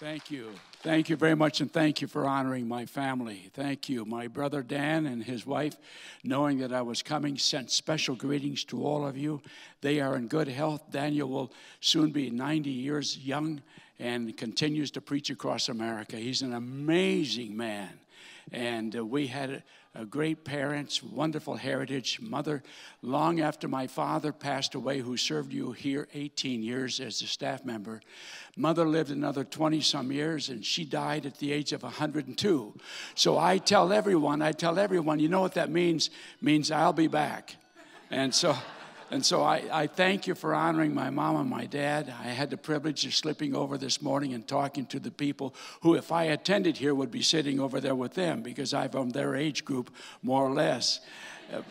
Thank you. Thank you very much, and thank you for honoring my family. Thank you. My brother Dan and his wife, knowing that I was coming, sent special greetings to all of you. They are in good health. Daniel will soon be 90 years young and continues to preach across America. He's an amazing man. And uh, we had uh, great parents, wonderful heritage. Mother, long after my father passed away, who served you here 18 years as a staff member, mother lived another 20 some years and she died at the age of 102. So I tell everyone, I tell everyone, you know what that means? means I'll be back. And so. And so I, I, thank you for honoring my mom and my dad. I had the privilege of slipping over this morning and talking to the people who, if I attended here, would be sitting over there with them because I'm from their age group, more or less. Uh,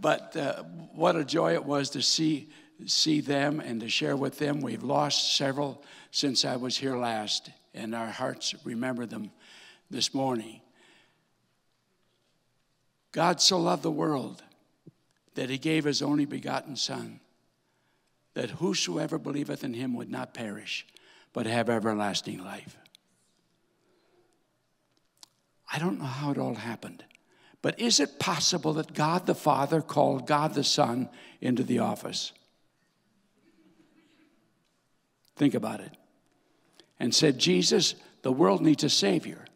but uh, what a joy it was to see, see them and to share with them. We've lost several since I was here last, and our hearts remember them this morning. God so loved the world that he gave his only begotten Son, that whosoever believeth in him would not perish, but have everlasting life. I don't know how it all happened, but is it possible that God the Father called God the Son into the office? Think about it. And said, Jesus, the world needs a Savior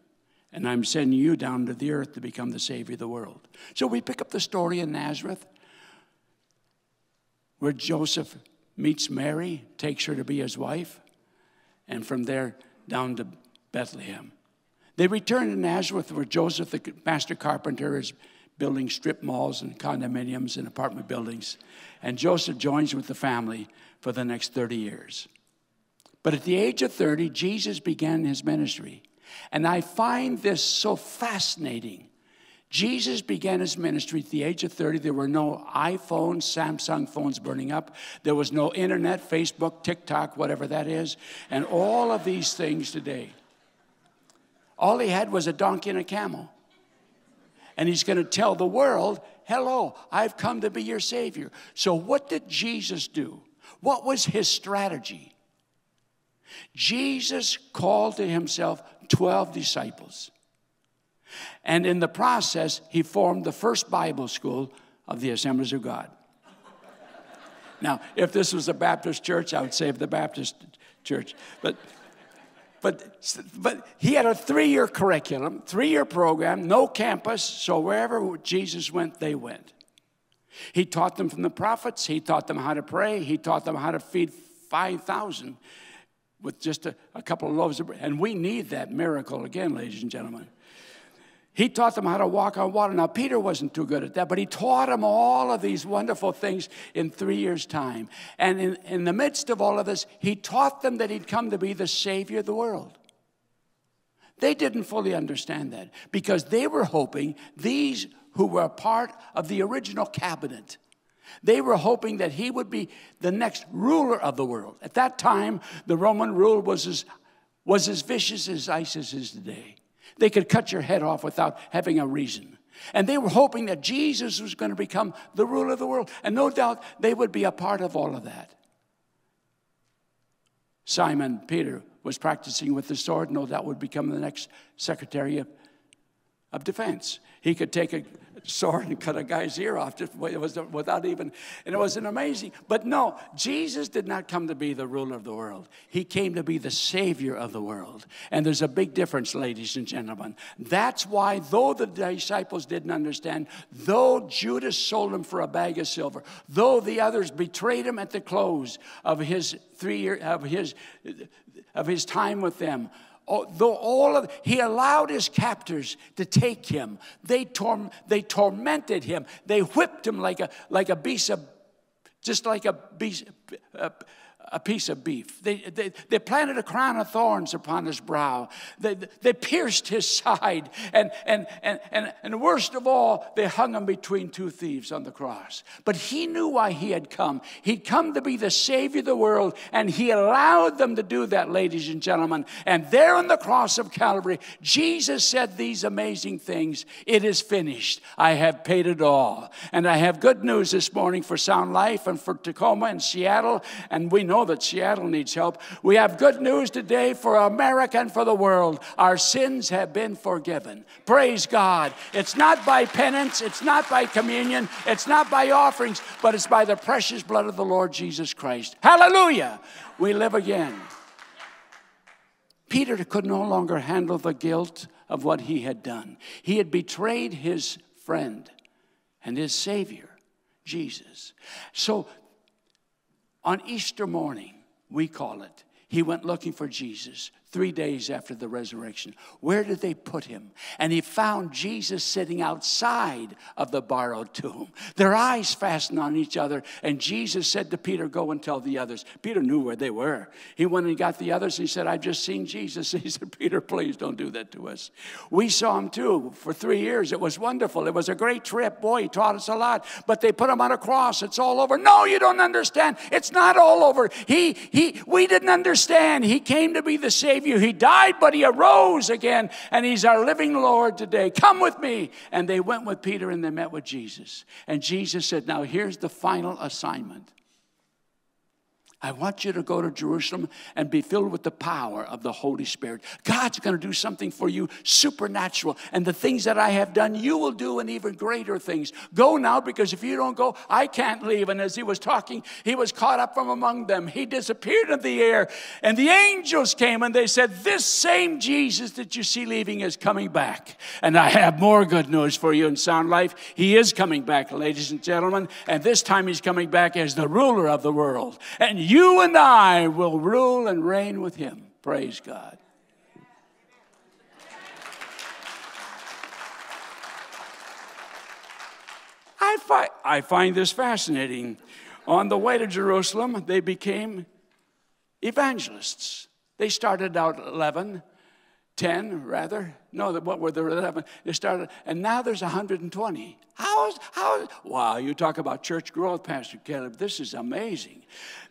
and I'm sending you down to the earth to become the Savior of the world. So we pick up the story in Nazareth where Joseph meets Mary, takes her to be his wife, and from there down to Bethlehem. They return to Nazareth, where Joseph, the master carpenter, is building strip malls and condominiums and apartment buildings. And Joseph joins with the family for the next 30 years. But at the age of 30, Jesus began his ministry. And I find this so fascinating Jesus began his ministry at the age of 30. There were no iPhones, Samsung phones burning up. There was no internet, Facebook, TikTok, whatever that is, and all of these things today. All he had was a donkey and a camel. And he's going to tell the world, hello, I've come to be your Savior. So, what did Jesus do? What was his strategy? Jesus called to himself 12 disciples. And in the process, he formed the first Bible school of the Assemblies of God. Now, if this was a Baptist church, I would say of the Baptist church. But, but, but he had a three year curriculum, three year program, no campus, so wherever Jesus went, they went. He taught them from the prophets, he taught them how to pray, he taught them how to feed 5,000 with just a, a couple of loaves of bread. And we need that miracle again, ladies and gentlemen. He taught them how to walk on water. Now, Peter wasn't too good at that, but he taught them all of these wonderful things in three years' time. And in, in the midst of all of this, he taught them that he'd come to be the Savior of the world. They didn't fully understand that because they were hoping these who were part of the original cabinet, they were hoping that he would be the next ruler of the world. At that time, the Roman rule was as, was as vicious as ISIS is today. They could cut your head off without having a reason. And they were hoping that Jesus was going to become the ruler of the world. And no doubt they would be a part of all of that. Simon Peter was practicing with the sword, no doubt would become the next Secretary of, of Defense. He could take a sword and cut a guy's ear off just it was without even, and it was an amazing. But no, Jesus did not come to be the ruler of the world. He came to be the Savior of the world. And there's a big difference, ladies and gentlemen. That's why, though the disciples didn't understand, though Judas sold him for a bag of silver, though the others betrayed him at the close of his three year of his of his time with them though all of he allowed his captors to take him. They, tor- they tormented him. They whipped him like a like a beast of just like a beast uh, a piece of beef. They, they, they, planted a crown of thorns upon his brow. They, they pierced his side. And, and, and, and, and worst of all, they hung him between two thieves on the cross. But he knew why he had come. He'd come to be the Savior of the world, and he allowed them to do that, ladies and gentlemen. And there on the cross of Calvary, Jesus said these amazing things It is finished. I have paid it all. And I have good news this morning for Sound Life and for Tacoma and Seattle. And we know know that Seattle needs help. We have good news today for America and for the world. Our sins have been forgiven. Praise God. It's not by penance, it's not by communion, it's not by offerings, but it's by the precious blood of the Lord Jesus Christ. Hallelujah. We live again. Peter could no longer handle the guilt of what he had done. He had betrayed his friend and his Savior, Jesus. So on Easter morning, we call it, he went looking for Jesus three days after the resurrection. Where did they put him? And he found Jesus sitting outside of the borrowed tomb. Their eyes fastened on each other, and Jesus said to Peter, Go and tell the others. Peter knew where they were. He went and got the others. And he said, I've just seen Jesus. And He said, Peter, please don't do that to us. We saw him too for three years. It was wonderful. It was a great trip. Boy, he taught us a lot. But they put him on a cross. It's all over. No, you don't understand. It's not all over. He, he, we didn't understand. He came to be the Savior he died, but he arose again, and he's our living Lord today. Come with me. And they went with Peter and they met with Jesus. And Jesus said, Now here's the final assignment. I want you to go to Jerusalem and be filled with the power of the Holy Spirit. God's going to do something for you supernatural. And the things that I have done, you will do and even greater things. Go now, because if you don't go, I can't leave. And as he was talking, he was caught up from among them. He disappeared in the air. And the angels came and they said, This same Jesus that you see leaving is coming back. And I have more good news for you in Sound Life. He is coming back, ladies and gentlemen. And this time he's coming back as the ruler of the world. And you and I will rule and reign with him. Praise God. I find, I find this fascinating. On the way to Jerusalem, they became evangelists. They started out 11, 10 rather. No, that what were there 11? They started, and now there's 120. How is, how wow, you talk about church growth, Pastor Caleb. This is amazing.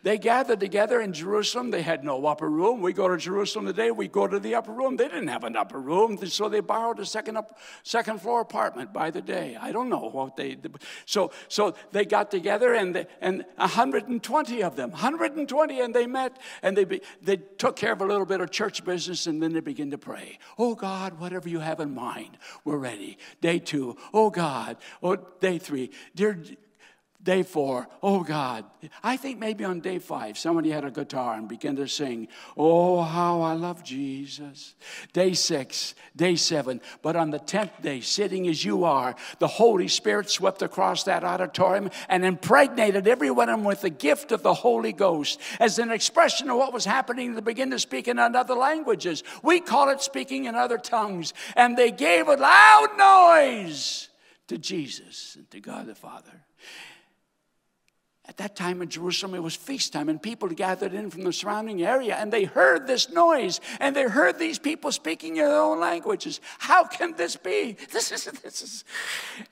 They gathered together in Jerusalem. They had no upper room. We go to Jerusalem today, we go to the upper room. They didn't have an upper room, so they borrowed a second, up, second floor apartment by the day. I don't know what they So, so they got together, and, they, and 120 of them, 120, and they met, and they, they took care of a little bit of church business, and then they began to pray. Oh, God, whatever you have in mind, we're ready. Day two, oh, God, Oh, day three. Dear Day four, oh God. I think maybe on day five, somebody had a guitar and began to sing, Oh, how I love Jesus. Day six, day seven. But on the tenth day, sitting as you are, the Holy Spirit swept across that auditorium and impregnated everyone with the gift of the Holy Ghost as an expression of what was happening. They began to speak in other languages. We call it speaking in other tongues. And they gave a loud noise to Jesus and to God the Father. At that time in Jerusalem, it was feast time, and people gathered in from the surrounding area, and they heard this noise, and they heard these people speaking in their own languages. How can this be? This is this is.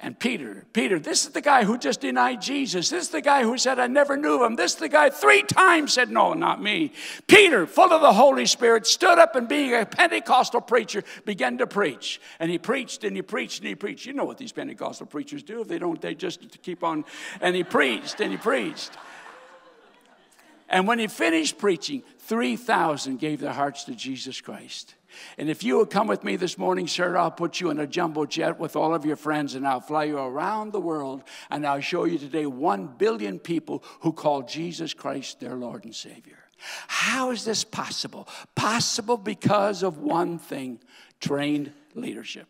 And Peter, Peter, this is the guy who just denied Jesus. This is the guy who said, "I never knew him." This is the guy three times said, "No, not me." Peter, full of the Holy Spirit, stood up and, being a Pentecostal preacher, began to preach. And he preached and he preached and he preached. You know what these Pentecostal preachers do? If they don't, they just keep on. And he preached and he preached preached. And when he finished preaching, 3,000 gave their hearts to Jesus Christ. And if you will come with me this morning, sir, I'll put you in a jumbo jet with all of your friends and I'll fly you around the world and I'll show you today one billion people who call Jesus Christ their Lord and Savior. How is this possible? Possible because of one thing trained leadership.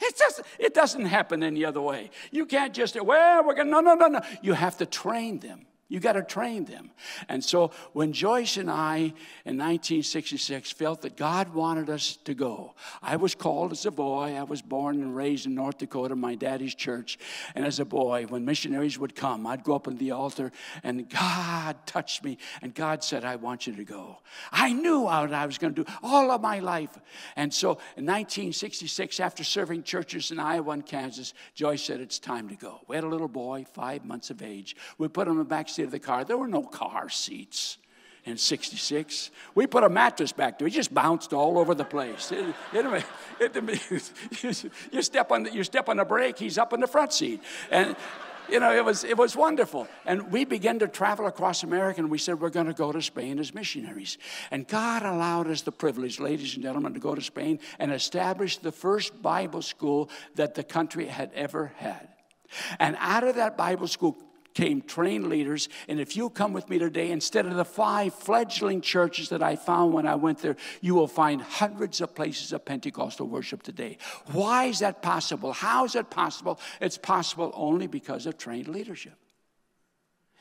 It doesn't, it doesn't happen any other way. You can't just, say, well, we're going to, no, no, no, no. You have to train them. You got to train them. And so when Joyce and I in 1966 felt that God wanted us to go, I was called as a boy. I was born and raised in North Dakota, my daddy's church. And as a boy, when missionaries would come, I'd go up on the altar and God touched me. And God said, I want you to go. I knew what I was going to do all of my life. And so in 1966, after serving churches in Iowa and Kansas, Joyce said, It's time to go. We had a little boy, five months of age. We put him in the back seat of the car. There were no car seats in 66. We put a mattress back there. He just bounced all over the place. It, it, it, you, step on the, you step on the brake, he's up in the front seat. And, you know, it was, it was wonderful. And we began to travel across America and we said, we're going to go to Spain as missionaries. And God allowed us the privilege, ladies and gentlemen, to go to Spain and establish the first Bible school that the country had ever had. And out of that Bible school came trained leaders. And if you come with me today, instead of the five fledgling churches that I found when I went there, you will find hundreds of places of Pentecostal worship today. Why is that possible? How is it possible? It's possible only because of trained leadership.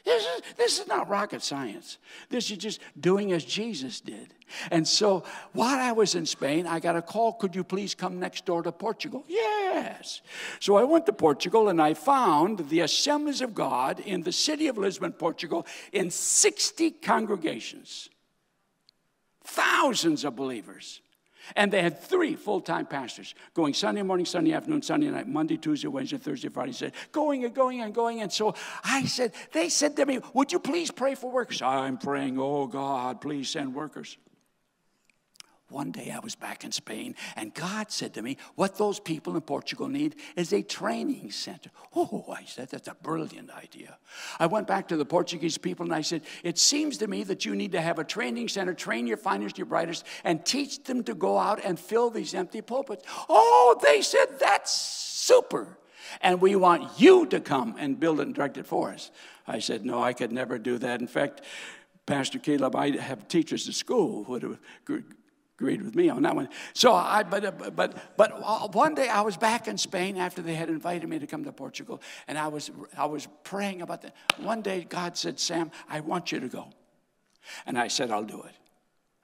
This is, this is not rocket science. This is just doing as Jesus did. And so while I was in Spain, I got a call could you please come next door to Portugal? Yes. So I went to Portugal and I found the Assemblies of God in the city of Lisbon, Portugal, in 60 congregations, thousands of believers. And they had three full time pastors going Sunday morning, Sunday afternoon, Sunday night, Monday, Tuesday, Wednesday, Thursday, Friday. Said, going and going and going. And so I said, they said to me, Would you please pray for workers? I'm praying, oh God, please send workers. One day I was back in Spain, and God said to me, What those people in Portugal need is a training center. Oh, I said, That's a brilliant idea. I went back to the Portuguese people and I said, It seems to me that you need to have a training center, train your finest, your brightest, and teach them to go out and fill these empty pulpits. Oh, they said, That's super. And we want you to come and build it and direct it for us. I said, No, I could never do that. In fact, Pastor Caleb, I have teachers at school who would have agreed with me on that one. So I, but, uh, but, but one day I was back in Spain after they had invited me to come to Portugal, and I was, I was praying about that. One day God said, Sam, I want you to go. And I said, I'll do it.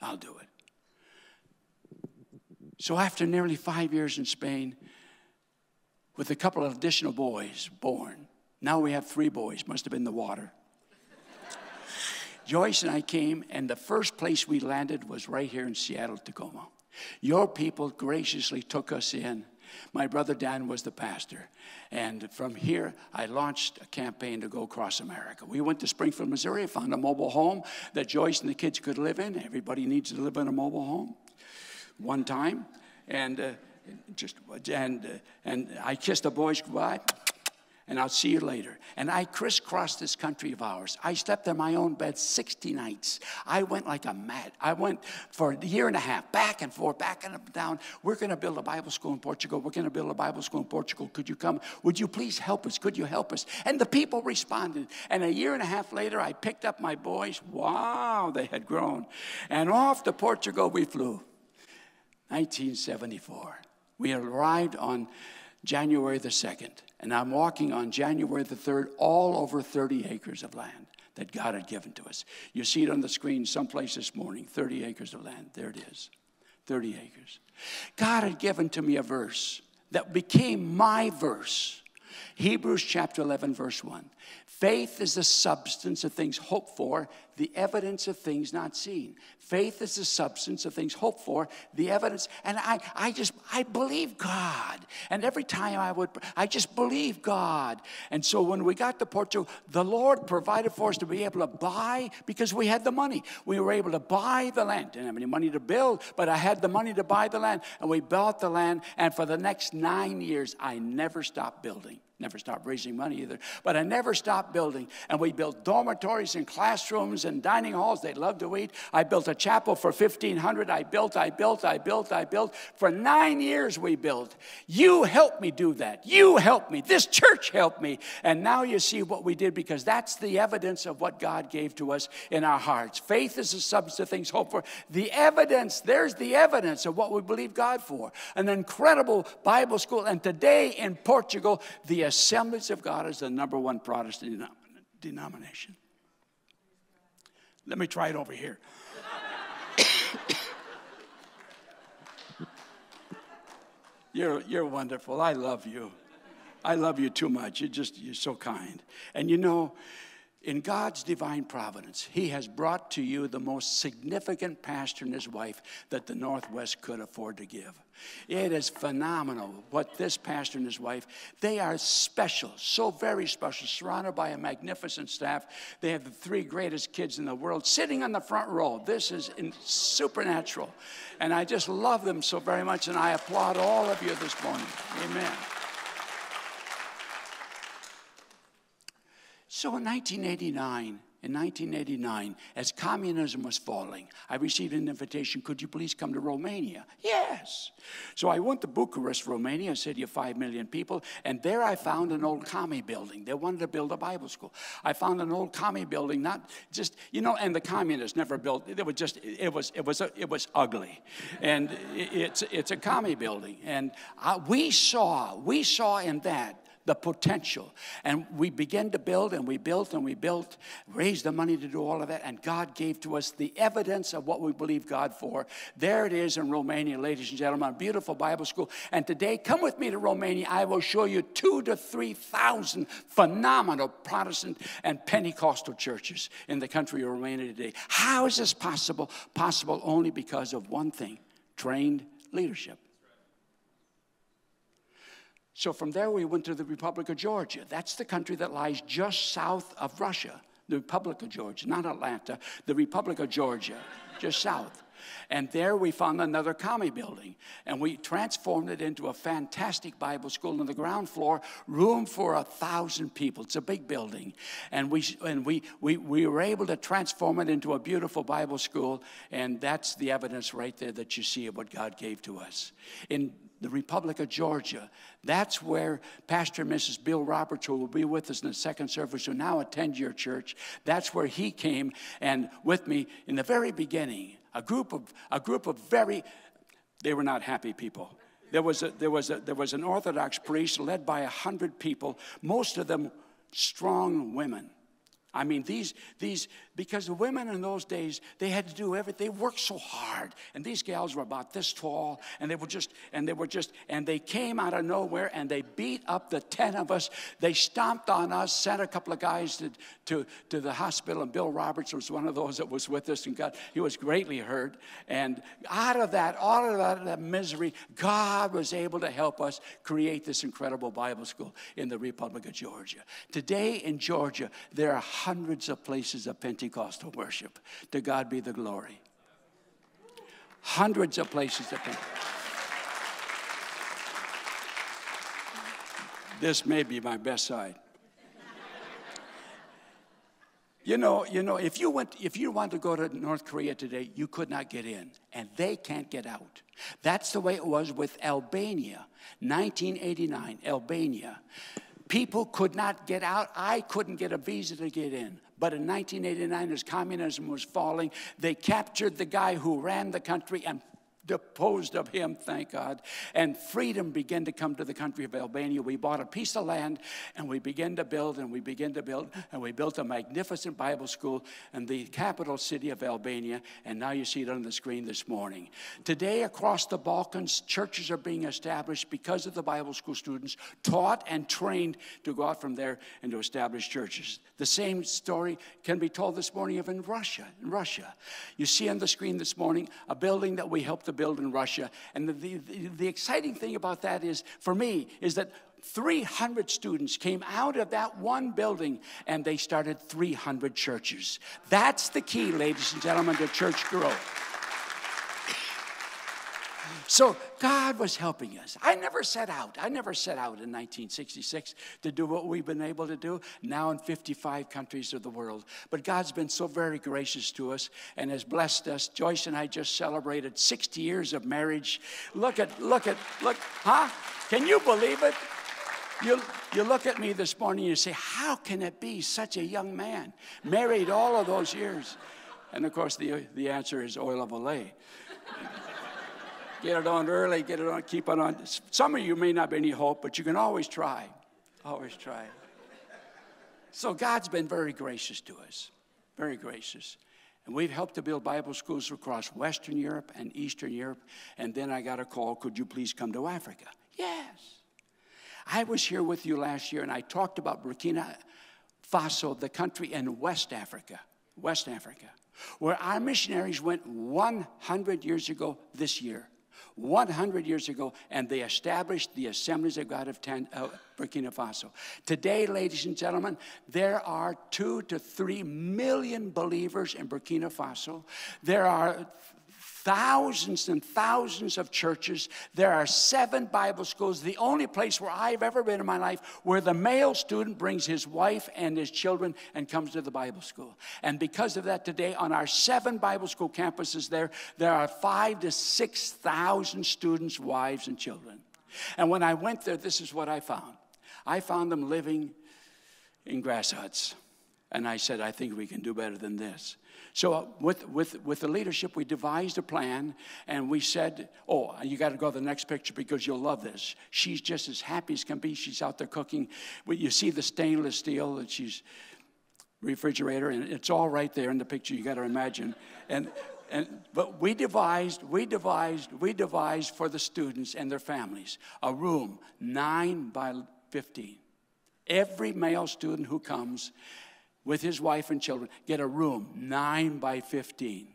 I'll do it. So after nearly five years in Spain, with a couple of additional boys born, now we have three boys, must have been the water. Joyce and I came, and the first place we landed was right here in Seattle, Tacoma. Your people graciously took us in. My brother Dan was the pastor. And from here, I launched a campaign to go across America. We went to Springfield, Missouri, found a mobile home that Joyce and the kids could live in. Everybody needs to live in a mobile home one time. And uh, just and uh, and I kissed the boys goodbye and I'll see you later. And I crisscrossed this country of ours. I slept in my own bed 60 nights. I went like a mad. I went for a year and a half, back and forth, back and up down. We're going to build a Bible school in Portugal. We're going to build a Bible school in Portugal. Could you come? Would you please help us? Could you help us? And the people responded. And a year and a half later, I picked up my boys. Wow, they had grown. And off to Portugal we flew. 1974. We arrived on January the 2nd. And I'm walking on January the 3rd all over 30 acres of land that God had given to us. You see it on the screen someplace this morning 30 acres of land. There it is 30 acres. God had given to me a verse that became my verse. Hebrews chapter 11, verse 1. Faith is the substance of things hoped for, the evidence of things not seen. Faith is the substance of things hoped for, the evidence. And I, I just, I believe God. And every time I would, I just believe God. And so when we got to Portugal, the Lord provided for us to be able to buy because we had the money. We were able to buy the land. Didn't have any money to build, but I had the money to buy the land. And we bought the land. And for the next nine years, I never stopped building. Never stopped raising money either. But I never stopped building. And we built dormitories and classrooms and dining halls. They loved to eat. I built a chapel for 1,500. I built, I built, I built, I built. For nine years we built. You helped me do that. You helped me. This church helped me. And now you see what we did because that's the evidence of what God gave to us in our hearts. Faith is the substance of things hoped for. The evidence, there's the evidence of what we believe God for. An incredible Bible school. And today in Portugal, the Assemblies of God is the number one Protestant denomination. Let me try it over here. you're, you're wonderful. I love you. I love you too much. You're just, you're so kind. And you know, in God's divine providence, He has brought to you the most significant pastor and his wife that the Northwest could afford to give. It is phenomenal what this pastor and his wife, they are special, so very special, surrounded by a magnificent staff. They have the three greatest kids in the world sitting on the front row. This is supernatural. And I just love them so very much, and I applaud all of you this morning. Amen. So in 1989, in 1989, as communism was falling, I received an invitation, could you please come to Romania? Yes. So I went to Bucharest, Romania, a city of five million people, and there I found an old commie building. They wanted to build a Bible school. I found an old commie building, not just, you know, and the communists never built, it was just, it was, it was, it was ugly. And it's, it's a commie building. And I, we saw, we saw in that the potential. And we began to build and we built and we built, raised the money to do all of that, and God gave to us the evidence of what we believe God for. There it is in Romania, ladies and gentlemen, beautiful Bible school. And today, come with me to Romania. I will show you two to three thousand phenomenal Protestant and Pentecostal churches in the country of Romania today. How is this possible? Possible only because of one thing trained leadership. So from there, we went to the Republic of Georgia. That's the country that lies just south of Russia, the Republic of Georgia, not Atlanta, the Republic of Georgia, just south. And there we found another commie building. And we transformed it into a fantastic Bible school on the ground floor, room for a thousand people. It's a big building. And we and we we, we were able to transform it into a beautiful Bible school. And that's the evidence right there that you see of what God gave to us. In the Republic of Georgia. That's where Pastor and Mrs. Bill Roberts, who will be with us in the second service, who now attend your church, that's where he came and with me in the very beginning. A group of a group of very they were not happy people. There was, a, there, was a, there was an Orthodox priest led by a hundred people, most of them strong women. I mean, these, these, because the women in those days, they had to do everything. They worked so hard. And these gals were about this tall, and they were just, and they were just, and they came out of nowhere and they beat up the 10 of us. They stomped on us, sent a couple of guys to, to, to the hospital, and Bill Roberts was one of those that was with us, and got, he was greatly hurt. And out of that, all of that, that misery, God was able to help us create this incredible Bible school in the Republic of Georgia. Today in Georgia, there are hundreds of places of Pentecostal worship. To God be the glory. Hundreds of places of Pentecostal. This may be my best side. You know, you know, if you went, if you want to go to North Korea today, you could not get in, and they can't get out. That's the way it was with Albania, 1989, Albania. People could not get out. I couldn't get a visa to get in. But in 1989, as communism was falling, they captured the guy who ran the country and deposed of him, thank God. And freedom began to come to the country of Albania. We bought a piece of land and we began to build and we began to build and we built a magnificent Bible school in the capital city of Albania. And now you see it on the screen this morning. Today, across the Balkans, churches are being established because of the Bible school students taught and trained to go out from there and to establish churches. The same story can be told this morning of in Russia. In Russia, you see on the screen this morning a building that we helped to build in Russia. And the, the, the exciting thing about that is, for me, is that 300 students came out of that one building and they started 300 churches. That's the key, ladies and gentlemen, to church growth. So God was helping us. I never set out. I never set out in 1966 to do what we've been able to do now in 55 countries of the world. But God's been so very gracious to us and has blessed us. Joyce and I just celebrated 60 years of marriage. Look at, look at, look, huh? Can you believe it? You, you look at me this morning and you say, How can it be such a young man, married all of those years? And of course, the, the answer is oil of Olay. Get it on early, get it on, keep it on. Some of you may not be any hope, but you can always try. Always try. So God's been very gracious to us, very gracious. And we've helped to build Bible schools across Western Europe and Eastern Europe. And then I got a call, could you please come to Africa? Yes. I was here with you last year and I talked about Burkina Faso, the country in West Africa, West Africa, where our missionaries went 100 years ago this year. 100 years ago, and they established the Assemblies of God of Tan, uh, Burkina Faso. Today, ladies and gentlemen, there are two to three million believers in Burkina Faso. There are thousands and thousands of churches. There are seven Bible schools, the only place where I've ever been in my life where the male student brings his wife and his children and comes to the Bible school. And because of that, today on our seven Bible school campuses there, there are five to 6,000 students, wives, and children. And when I went there, this is what I found I found them living in grass huts. And I said, I think we can do better than this. So, uh, with, with, with the leadership, we devised a plan and we said, Oh, you got to go to the next picture because you'll love this. She's just as happy as can be. She's out there cooking. You see the stainless steel that she's refrigerator, and it's all right there in the picture. You got to imagine. And, and, but we devised, we devised, we devised for the students and their families a room nine by 15. Every male student who comes with his wife and children get a room 9 by 15.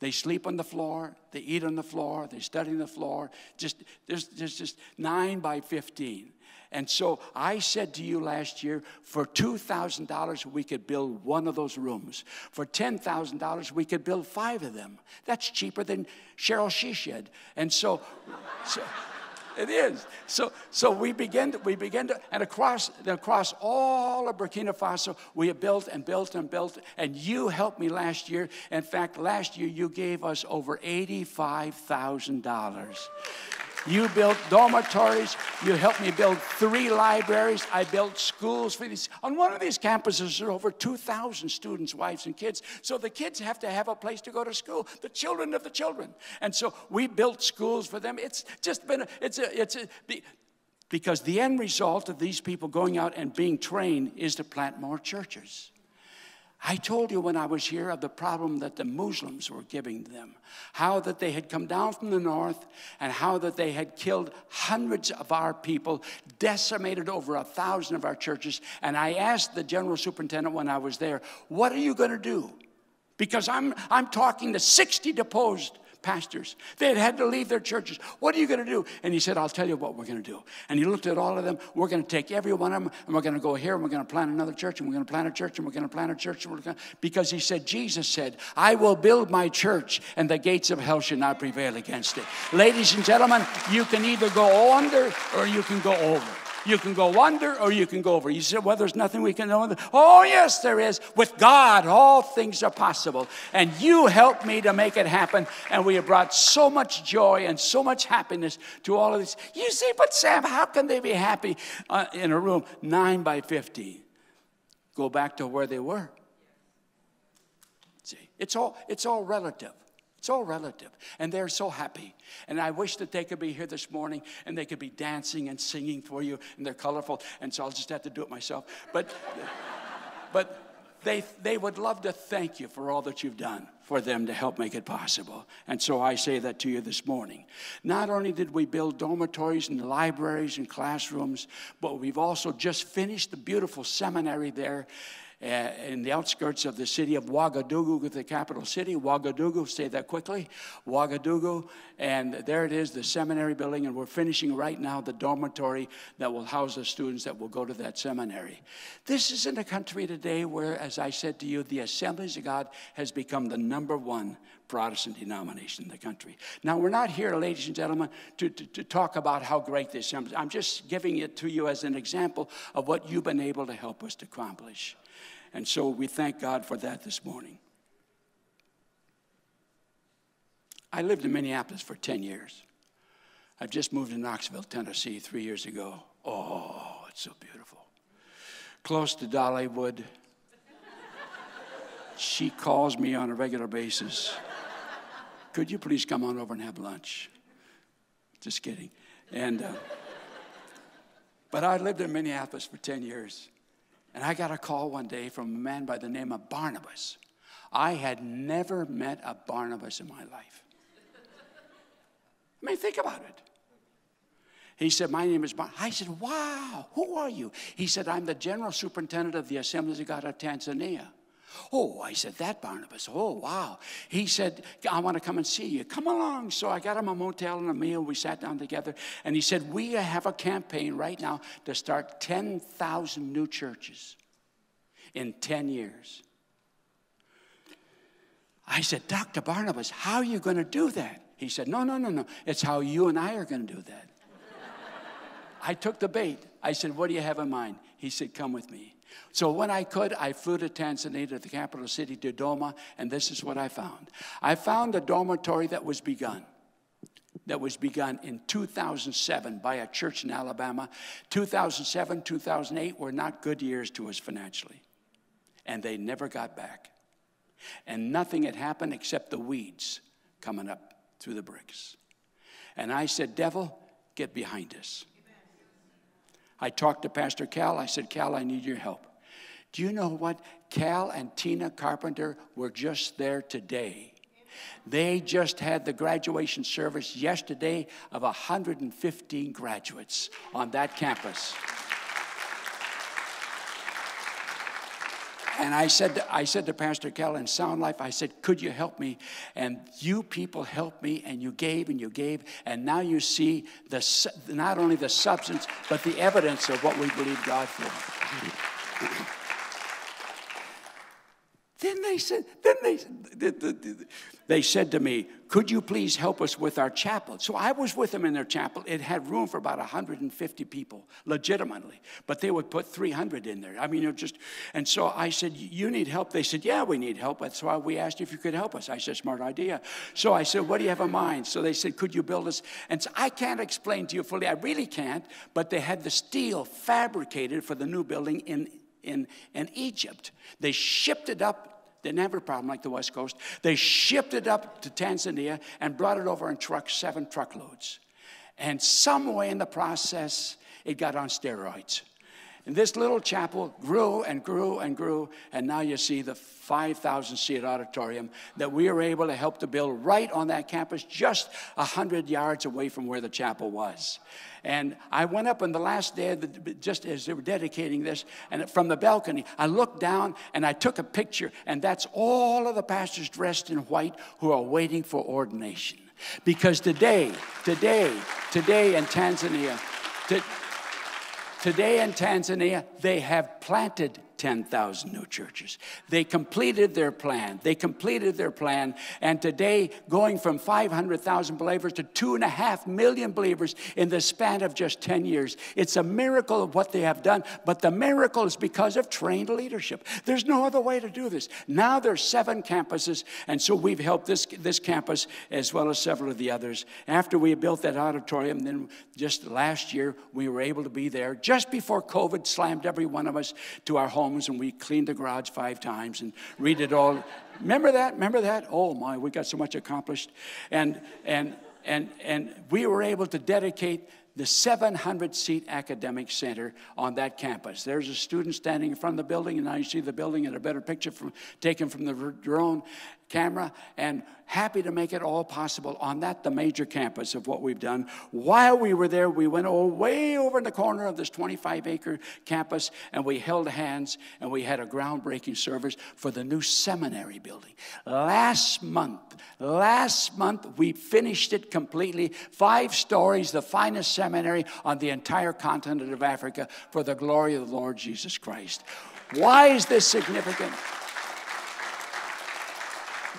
They sleep on the floor, they eat on the floor, they study on the floor. Just there's, there's just 9 by 15. And so I said to you last year, for $2,000, we could build one of those rooms. For $10,000, we could build five of them. That's cheaper than Cheryl Sheshed. And so, so it is. So, so we begin to, we begin to, and across, across all of Burkina Faso, we have built and built and built, and you helped me last year. In fact, last year you gave us over $85,000. You built dormitories. You helped me build three libraries. I built schools for these. On one of these campuses, there are over 2,000 students, wives, and kids. So the kids have to have a place to go to school, the children of the children. And so we built schools for them. It's just been, a, it's a, it's a, because the end result of these people going out and being trained is to plant more churches. I told you when I was here of the problem that the Muslims were giving them, how that they had come down from the north and how that they had killed hundreds of our people, decimated over a thousand of our churches. And I asked the general superintendent when I was there, What are you going to do? Because I'm, I'm talking to 60 deposed pastors. They had had to leave their churches. What are you going to do? And he said, I'll tell you what we're going to do. And he looked at all of them. We're going to take every one of them and we're going to go here and we're going to plant another church and we're going to plant a church and we're going to plant a church. Because he said, Jesus said, I will build my church and the gates of hell shall not prevail against it. Ladies and gentlemen, you can either go under or you can go over. You can go under or you can go over. You said, well, there's nothing we can do. Oh, yes, there is. With God, all things are possible. And you helped me to make it happen. And we have brought so much joy and so much happiness to all of this. You say, but Sam, how can they be happy uh, in a room 9 by 50? Go back to where they were. See, it's all, it's all relative. It's all relative. And they're so happy. And I wish that they could be here this morning and they could be dancing and singing for you and they're colorful. And so I'll just have to do it myself. But, but they, they would love to thank you for all that you've done for them to help make it possible. And so I say that to you this morning. Not only did we build dormitories and libraries and classrooms, but we've also just finished the beautiful seminary there Uh, in the outskirts of the city of Ouagadougou, the capital city. Ouagadougou, say that quickly. Ouagadougou, and there it is, the seminary building, and we're finishing right now the dormitory that will house the students that will go to that seminary. This is in a country today where, as I said to you, the Assemblies of God has become the number one Protestant denomination in the country. Now, we're not here, ladies and gentlemen, to, to, to talk about how great this is. I'm just giving it to you as an example of what you've been able to help us to accomplish. And so we thank God for that this morning. I lived in Minneapolis for 10 years. I've just moved to Knoxville, Tennessee, three years ago. Oh, it's so beautiful. Close to Dollywood. She calls me on a regular basis. Could you please come on over and have lunch? Just kidding. And, uh, but I lived in Minneapolis for 10 years. And I got a call one day from a man by the name of Barnabas. I had never met a Barnabas in my life. I mean, think about it. He said, My name is Barnabas. I said, Wow, who are you? He said, I'm the general superintendent of the Assemblies of God of Tanzania. Oh, I said, that Barnabas. Oh, wow. He said, I want to come and see you. Come along. So I got him a motel and a meal. We sat down together. And he said, We have a campaign right now to start 10,000 new churches in 10 years. I said, Dr. Barnabas, how are you going to do that? He said, No, no, no, no. It's how you and I are going to do that. I took the bait. I said, What do you have in mind? He said, Come with me. So when I could, I flew to Tanzania, to the capital city, Dodoma, and this is what I found. I found a dormitory that was begun. That was begun in 2007 by a church in Alabama. 2007, 2008 were not good years to us financially. And they never got back. And nothing had happened except the weeds coming up through the bricks. And I said, Devil, get behind us. I talked to Pastor Cal. I said, Cal, I need your help. Do you know what? Cal and Tina Carpenter were just there today. They just had the graduation service yesterday of 115 graduates on that campus. And I said, to, I said to Pastor Kell in Sound Life, I said, could you help me? And you people helped me, and you gave and you gave, and now you see the, not only the substance, but the evidence of what we believe God for. Then they said, then they, they said to me, could you please help us with our chapel? So I was with them in their chapel. It had room for about 150 people, legitimately. But they would put 300 in there. I mean, it just, and so I said, you need help? They said, yeah, we need help. That's why we asked if you could help us. I said, smart idea. So I said, what do you have in mind? So they said, could you build us? And so I can't explain to you fully. I really can't. But they had the steel fabricated for the new building in in, in Egypt. They shipped it up didn't have a problem like the West Coast. They shipped it up to Tanzania and brought it over in trucks, seven truckloads. And some way in the process, it got on steroids. And this little chapel grew and grew and grew, and now you see the 5,000 seat auditorium that we were able to help to build right on that campus, just 100 yards away from where the chapel was. And I went up on the last day, the, just as they were dedicating this, and from the balcony, I looked down and I took a picture, and that's all of the pastors dressed in white who are waiting for ordination. Because today, today, today in Tanzania, to, Today in Tanzania, they have planted 10,000 new churches. They completed their plan. They completed their plan. And today, going from 500,000 believers to two and a half million believers in the span of just 10 years. It's a miracle of what they have done, but the miracle is because of trained leadership. There's no other way to do this. Now there's seven campuses, and so we've helped this, this campus as well as several of the others. After we built that auditorium, then just last year, we were able to be there just before COVID slammed every one of us to our home homes and we cleaned the garage five times and redid all. Remember that? Remember that? Oh my, we got so much accomplished. And, and, and, and we were able to dedicate the 700 seat academic center on that campus. There's a student standing in front of the building, and now you see the building in a better picture from, taken from the drone camera, and happy to make it all possible on that, the major campus of what we've done. While we were there, we went all, way over in the corner of this 25 acre campus and we held hands and we had a groundbreaking service for the new seminary building. Last month, last month, we finished it completely. Five stories, the finest seminary on the entire continent of Africa for the glory of the Lord Jesus Christ. Why is this significant?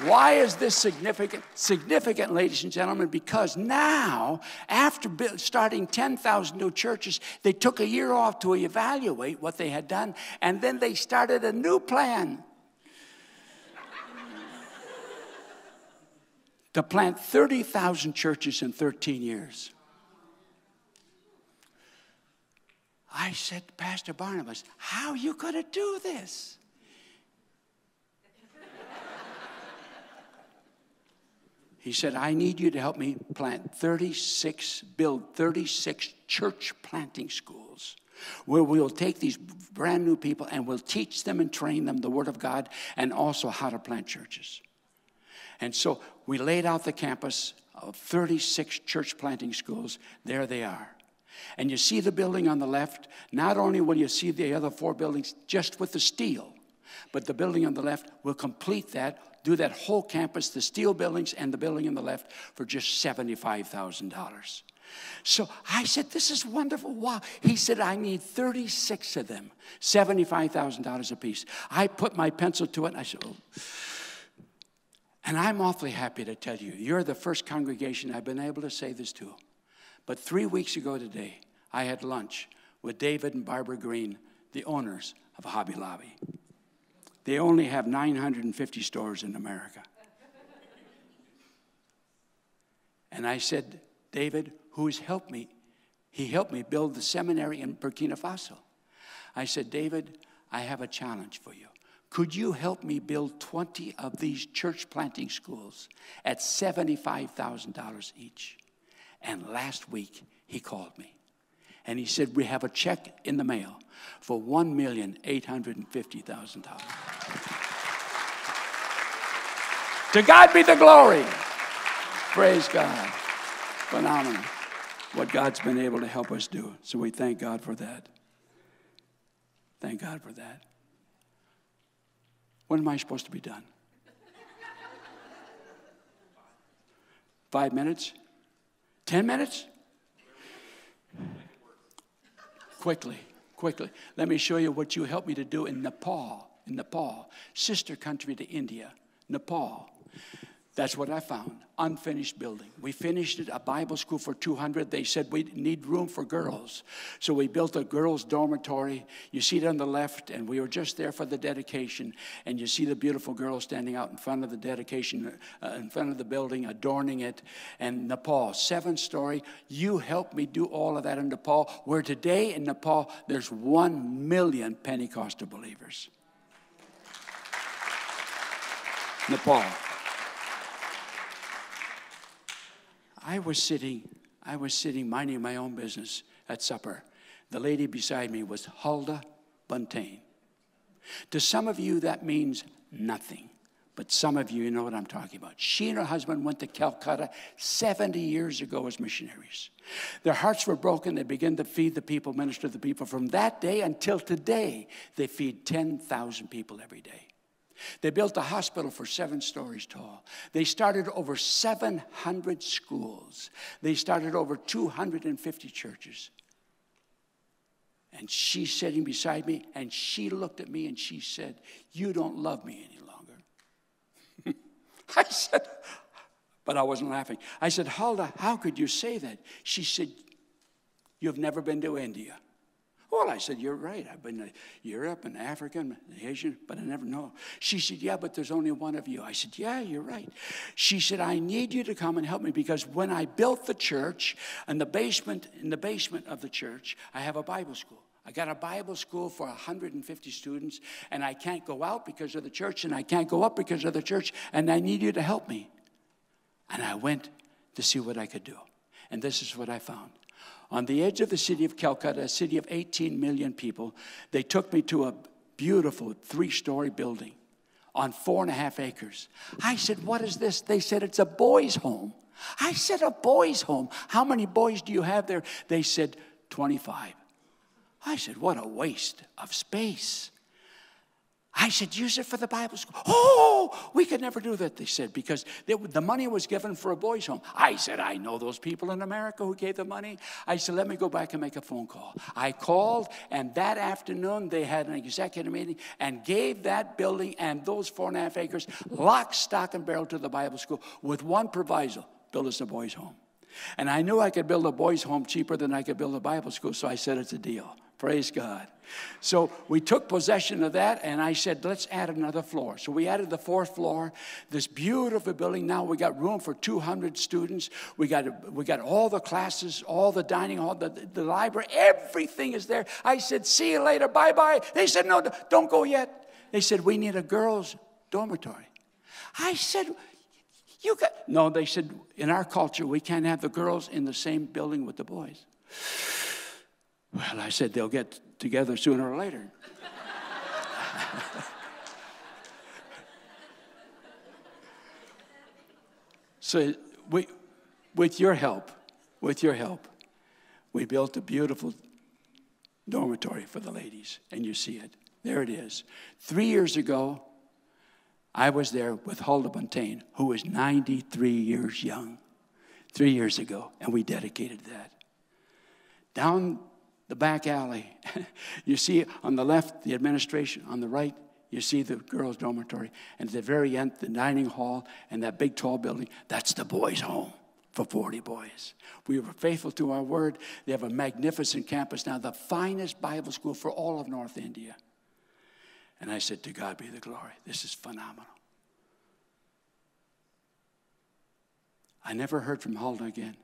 Why is this significant? Significant, ladies and gentlemen, because now, after starting 10,000 new churches, they took a year off to evaluate what they had done, and then they started a new plan to plant 30,000 churches in 13 years. I said to Pastor Barnabas, How are you going to do this? He said, I need you to help me plant 36, build 36 church planting schools where we'll take these brand new people and we'll teach them and train them the Word of God and also how to plant churches. And so we laid out the campus of 36 church planting schools. There they are. And you see the building on the left. Not only will you see the other four buildings just with the steel, but the building on the left will complete that do that whole campus, the steel buildings and the building on the left, for just $75,000. So I said, This is wonderful. Wow. He said, I need 36 of them, $75,000 a piece. I put my pencil to it and I said, oh. And I'm awfully happy to tell you, you're the first congregation I've been able to say this to. But three weeks ago today, I had lunch with David and Barbara Green, the owners of Hobby Lobby. They only have 950 stores in America. And I said, David, who has helped me, he helped me build the seminary in Burkina Faso. I said, David, I have a challenge for you. Could you help me build 20 of these church planting schools at $75,000 each? And last week, he called me. And he said, We have a check in the mail for $1,850,000. to God be the glory. Praise God. Phenomenal. What God's been able to help us do. So we thank God for that. Thank God for that. When am I supposed to be done? Five minutes? Ten minutes? Quickly, quickly. Let me show you what you helped me to do in Nepal. In Nepal, sister country to India, Nepal. That's what I found. Unfinished building. We finished it, a Bible school for 200. They said we need room for girls. So we built a girls' dormitory. You see it on the left, and we were just there for the dedication. And you see the beautiful girls standing out in front of the dedication, uh, in front of the building, adorning it. And Nepal, seven story. You helped me do all of that in Nepal, where today in Nepal, there's one million Pentecostal believers. Nepal. I was sitting, I was sitting minding my own business at supper. The lady beside me was Huldah Buntain. To some of you, that means nothing. But some of you, you know what I'm talking about. She and her husband went to Calcutta 70 years ago as missionaries. Their hearts were broken. They began to feed the people, minister to the people. From that day until today, they feed 10,000 people every day. They built a hospital for seven stories tall. They started over 700 schools. They started over 250 churches. And she's sitting beside me, and she looked at me and she said, You don't love me any longer. I said, but I wasn't laughing. I said, Huldah, how could you say that? She said, You've never been to India. Well, I said, You're right. I've been to Europe and Africa and Asia, but I never know. She said, Yeah, but there's only one of you. I said, Yeah, you're right. She said, I need you to come and help me because when I built the church in the basement, in the basement of the church, I have a Bible school. I got a Bible school for 150 students, and I can't go out because of the church, and I can't go up because of the church, and I need you to help me. And I went to see what I could do. And this is what I found on the edge of the city of Calcutta, a city of 18 million people, they took me to a beautiful three story building on four and a half acres. I said, What is this? They said, It's a boys' home. I said, A boys' home. How many boys do you have there? They said, 25. I said, What a waste of space. I said, use it for the Bible school. Oh, we could never do that, they said, because the money was given for a boys' home. I said, I know those people in America who gave the money. I said, let me go back and make a phone call. I called, and that afternoon they had an executive meeting and gave that building and those four and a half acres lock, stock, and barrel to the Bible school with one proviso build us a boys' home. And I knew I could build a boys' home cheaper than I could build a Bible school, so I said, it's a deal. Praise God. So we took possession of that, and I said, let's add another floor. So we added the fourth floor, this beautiful building. Now we got room for 200 students. We got, we got all the classes, all the dining hall, the, the library, everything is there. I said, see you later, bye bye. They said, no, don't go yet. They said, we need a girls' dormitory. I said, you got, no, they said, in our culture, we can't have the girls in the same building with the boys. Well, I said they'll get together sooner or later. so, we, with your help, with your help, we built a beautiful dormitory for the ladies, and you see it. There it is. Three years ago, I was there with Huldah Buntain, who was 93 years young. Three years ago, and we dedicated that. Down the back alley. you see on the left, the administration, on the right, you see the girls' dormitory, and at the very end, the dining hall and that big tall building, that's the boys' home for 40 boys. We were faithful to our word. They have a magnificent campus now, the finest Bible school for all of North India. And I said, To God be the glory. This is phenomenal. I never heard from Huldah again.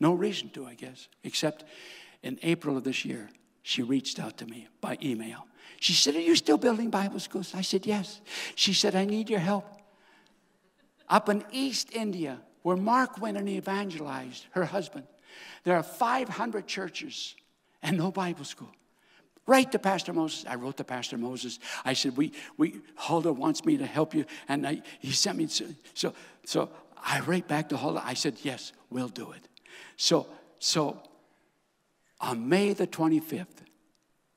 No reason to, I guess, except in April of this year, she reached out to me by email. She said, Are you still building Bible schools? I said, Yes. She said, I need your help. Up in East India, where Mark went and evangelized her husband, there are 500 churches and no Bible school. Write to Pastor Moses. I wrote to Pastor Moses. I said, "We, we, Huldah wants me to help you," and I, he sent me. So, so, so I write back to Huldah. I said, "Yes, we'll do it." So, so on May the 25th,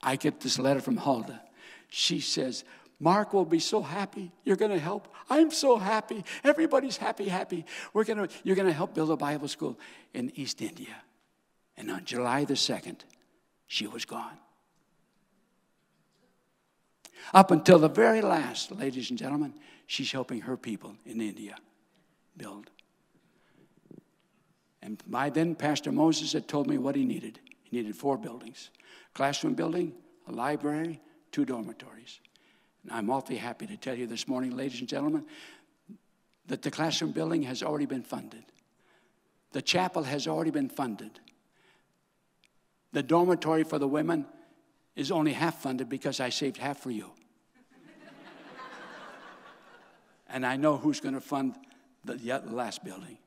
I get this letter from Huldah. She says, Mark will be so happy. You're going to help. I'm so happy. Everybody's happy, happy. We're going to, you're going to help build a Bible school in East India. And on July the 2nd, she was gone. Up until the very last, ladies and gentlemen, she's helping her people in India build. And by then, Pastor Moses had told me what he needed. Needed four buildings classroom building, a library, two dormitories. And I'm awfully happy to tell you this morning, ladies and gentlemen, that the classroom building has already been funded. The chapel has already been funded. The dormitory for the women is only half funded because I saved half for you. and I know who's going to fund the last building.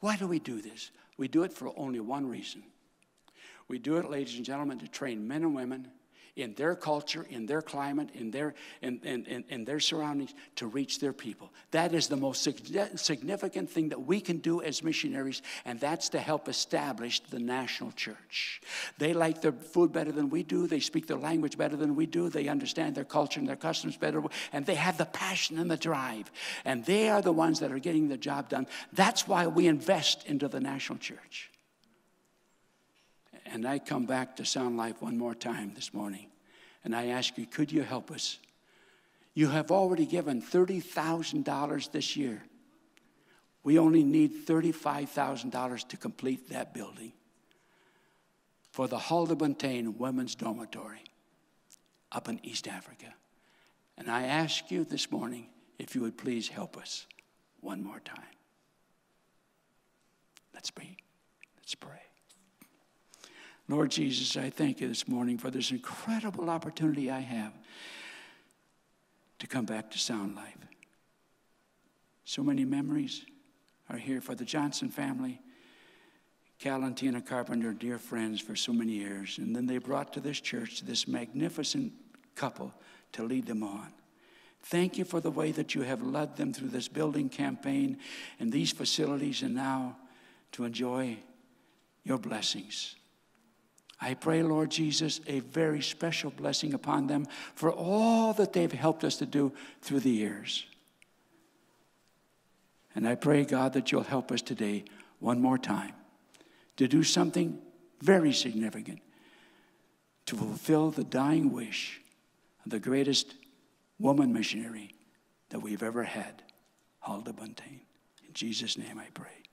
Why do we do this? We do it for only one reason. We do it, ladies and gentlemen, to train men and women in their culture, in their climate, in their, in, in, in, their surroundings to reach their people. That is the most significant thing that we can do as missionaries, and that's to help establish the national church. They like their food better than we do, they speak their language better than we do, they understand their culture and their customs better, and they have the passion and the drive. And they are the ones that are getting the job done. That's why we invest into the national church. And I come back to Sound Life one more time this morning. And I ask you, could you help us? You have already given $30,000 this year. We only need $35,000 to complete that building for the Huldah Women's Dormitory up in East Africa. And I ask you this morning if you would please help us one more time. Let's pray. Let's pray. Lord Jesus, I thank you this morning for this incredible opportunity I have to come back to Sound Life. So many memories are here for the Johnson family. Cal and Tina Carpenter, dear friends for so many years. And then they brought to this church this magnificent couple to lead them on. Thank you for the way that you have led them through this building campaign and these facilities, and now to enjoy your blessings. I pray, Lord Jesus, a very special blessing upon them for all that they've helped us to do through the years. And I pray, God, that you'll help us today one more time to do something very significant to fulfill the dying wish of the greatest woman missionary that we've ever had, Huldah Buntain. In Jesus' name I pray.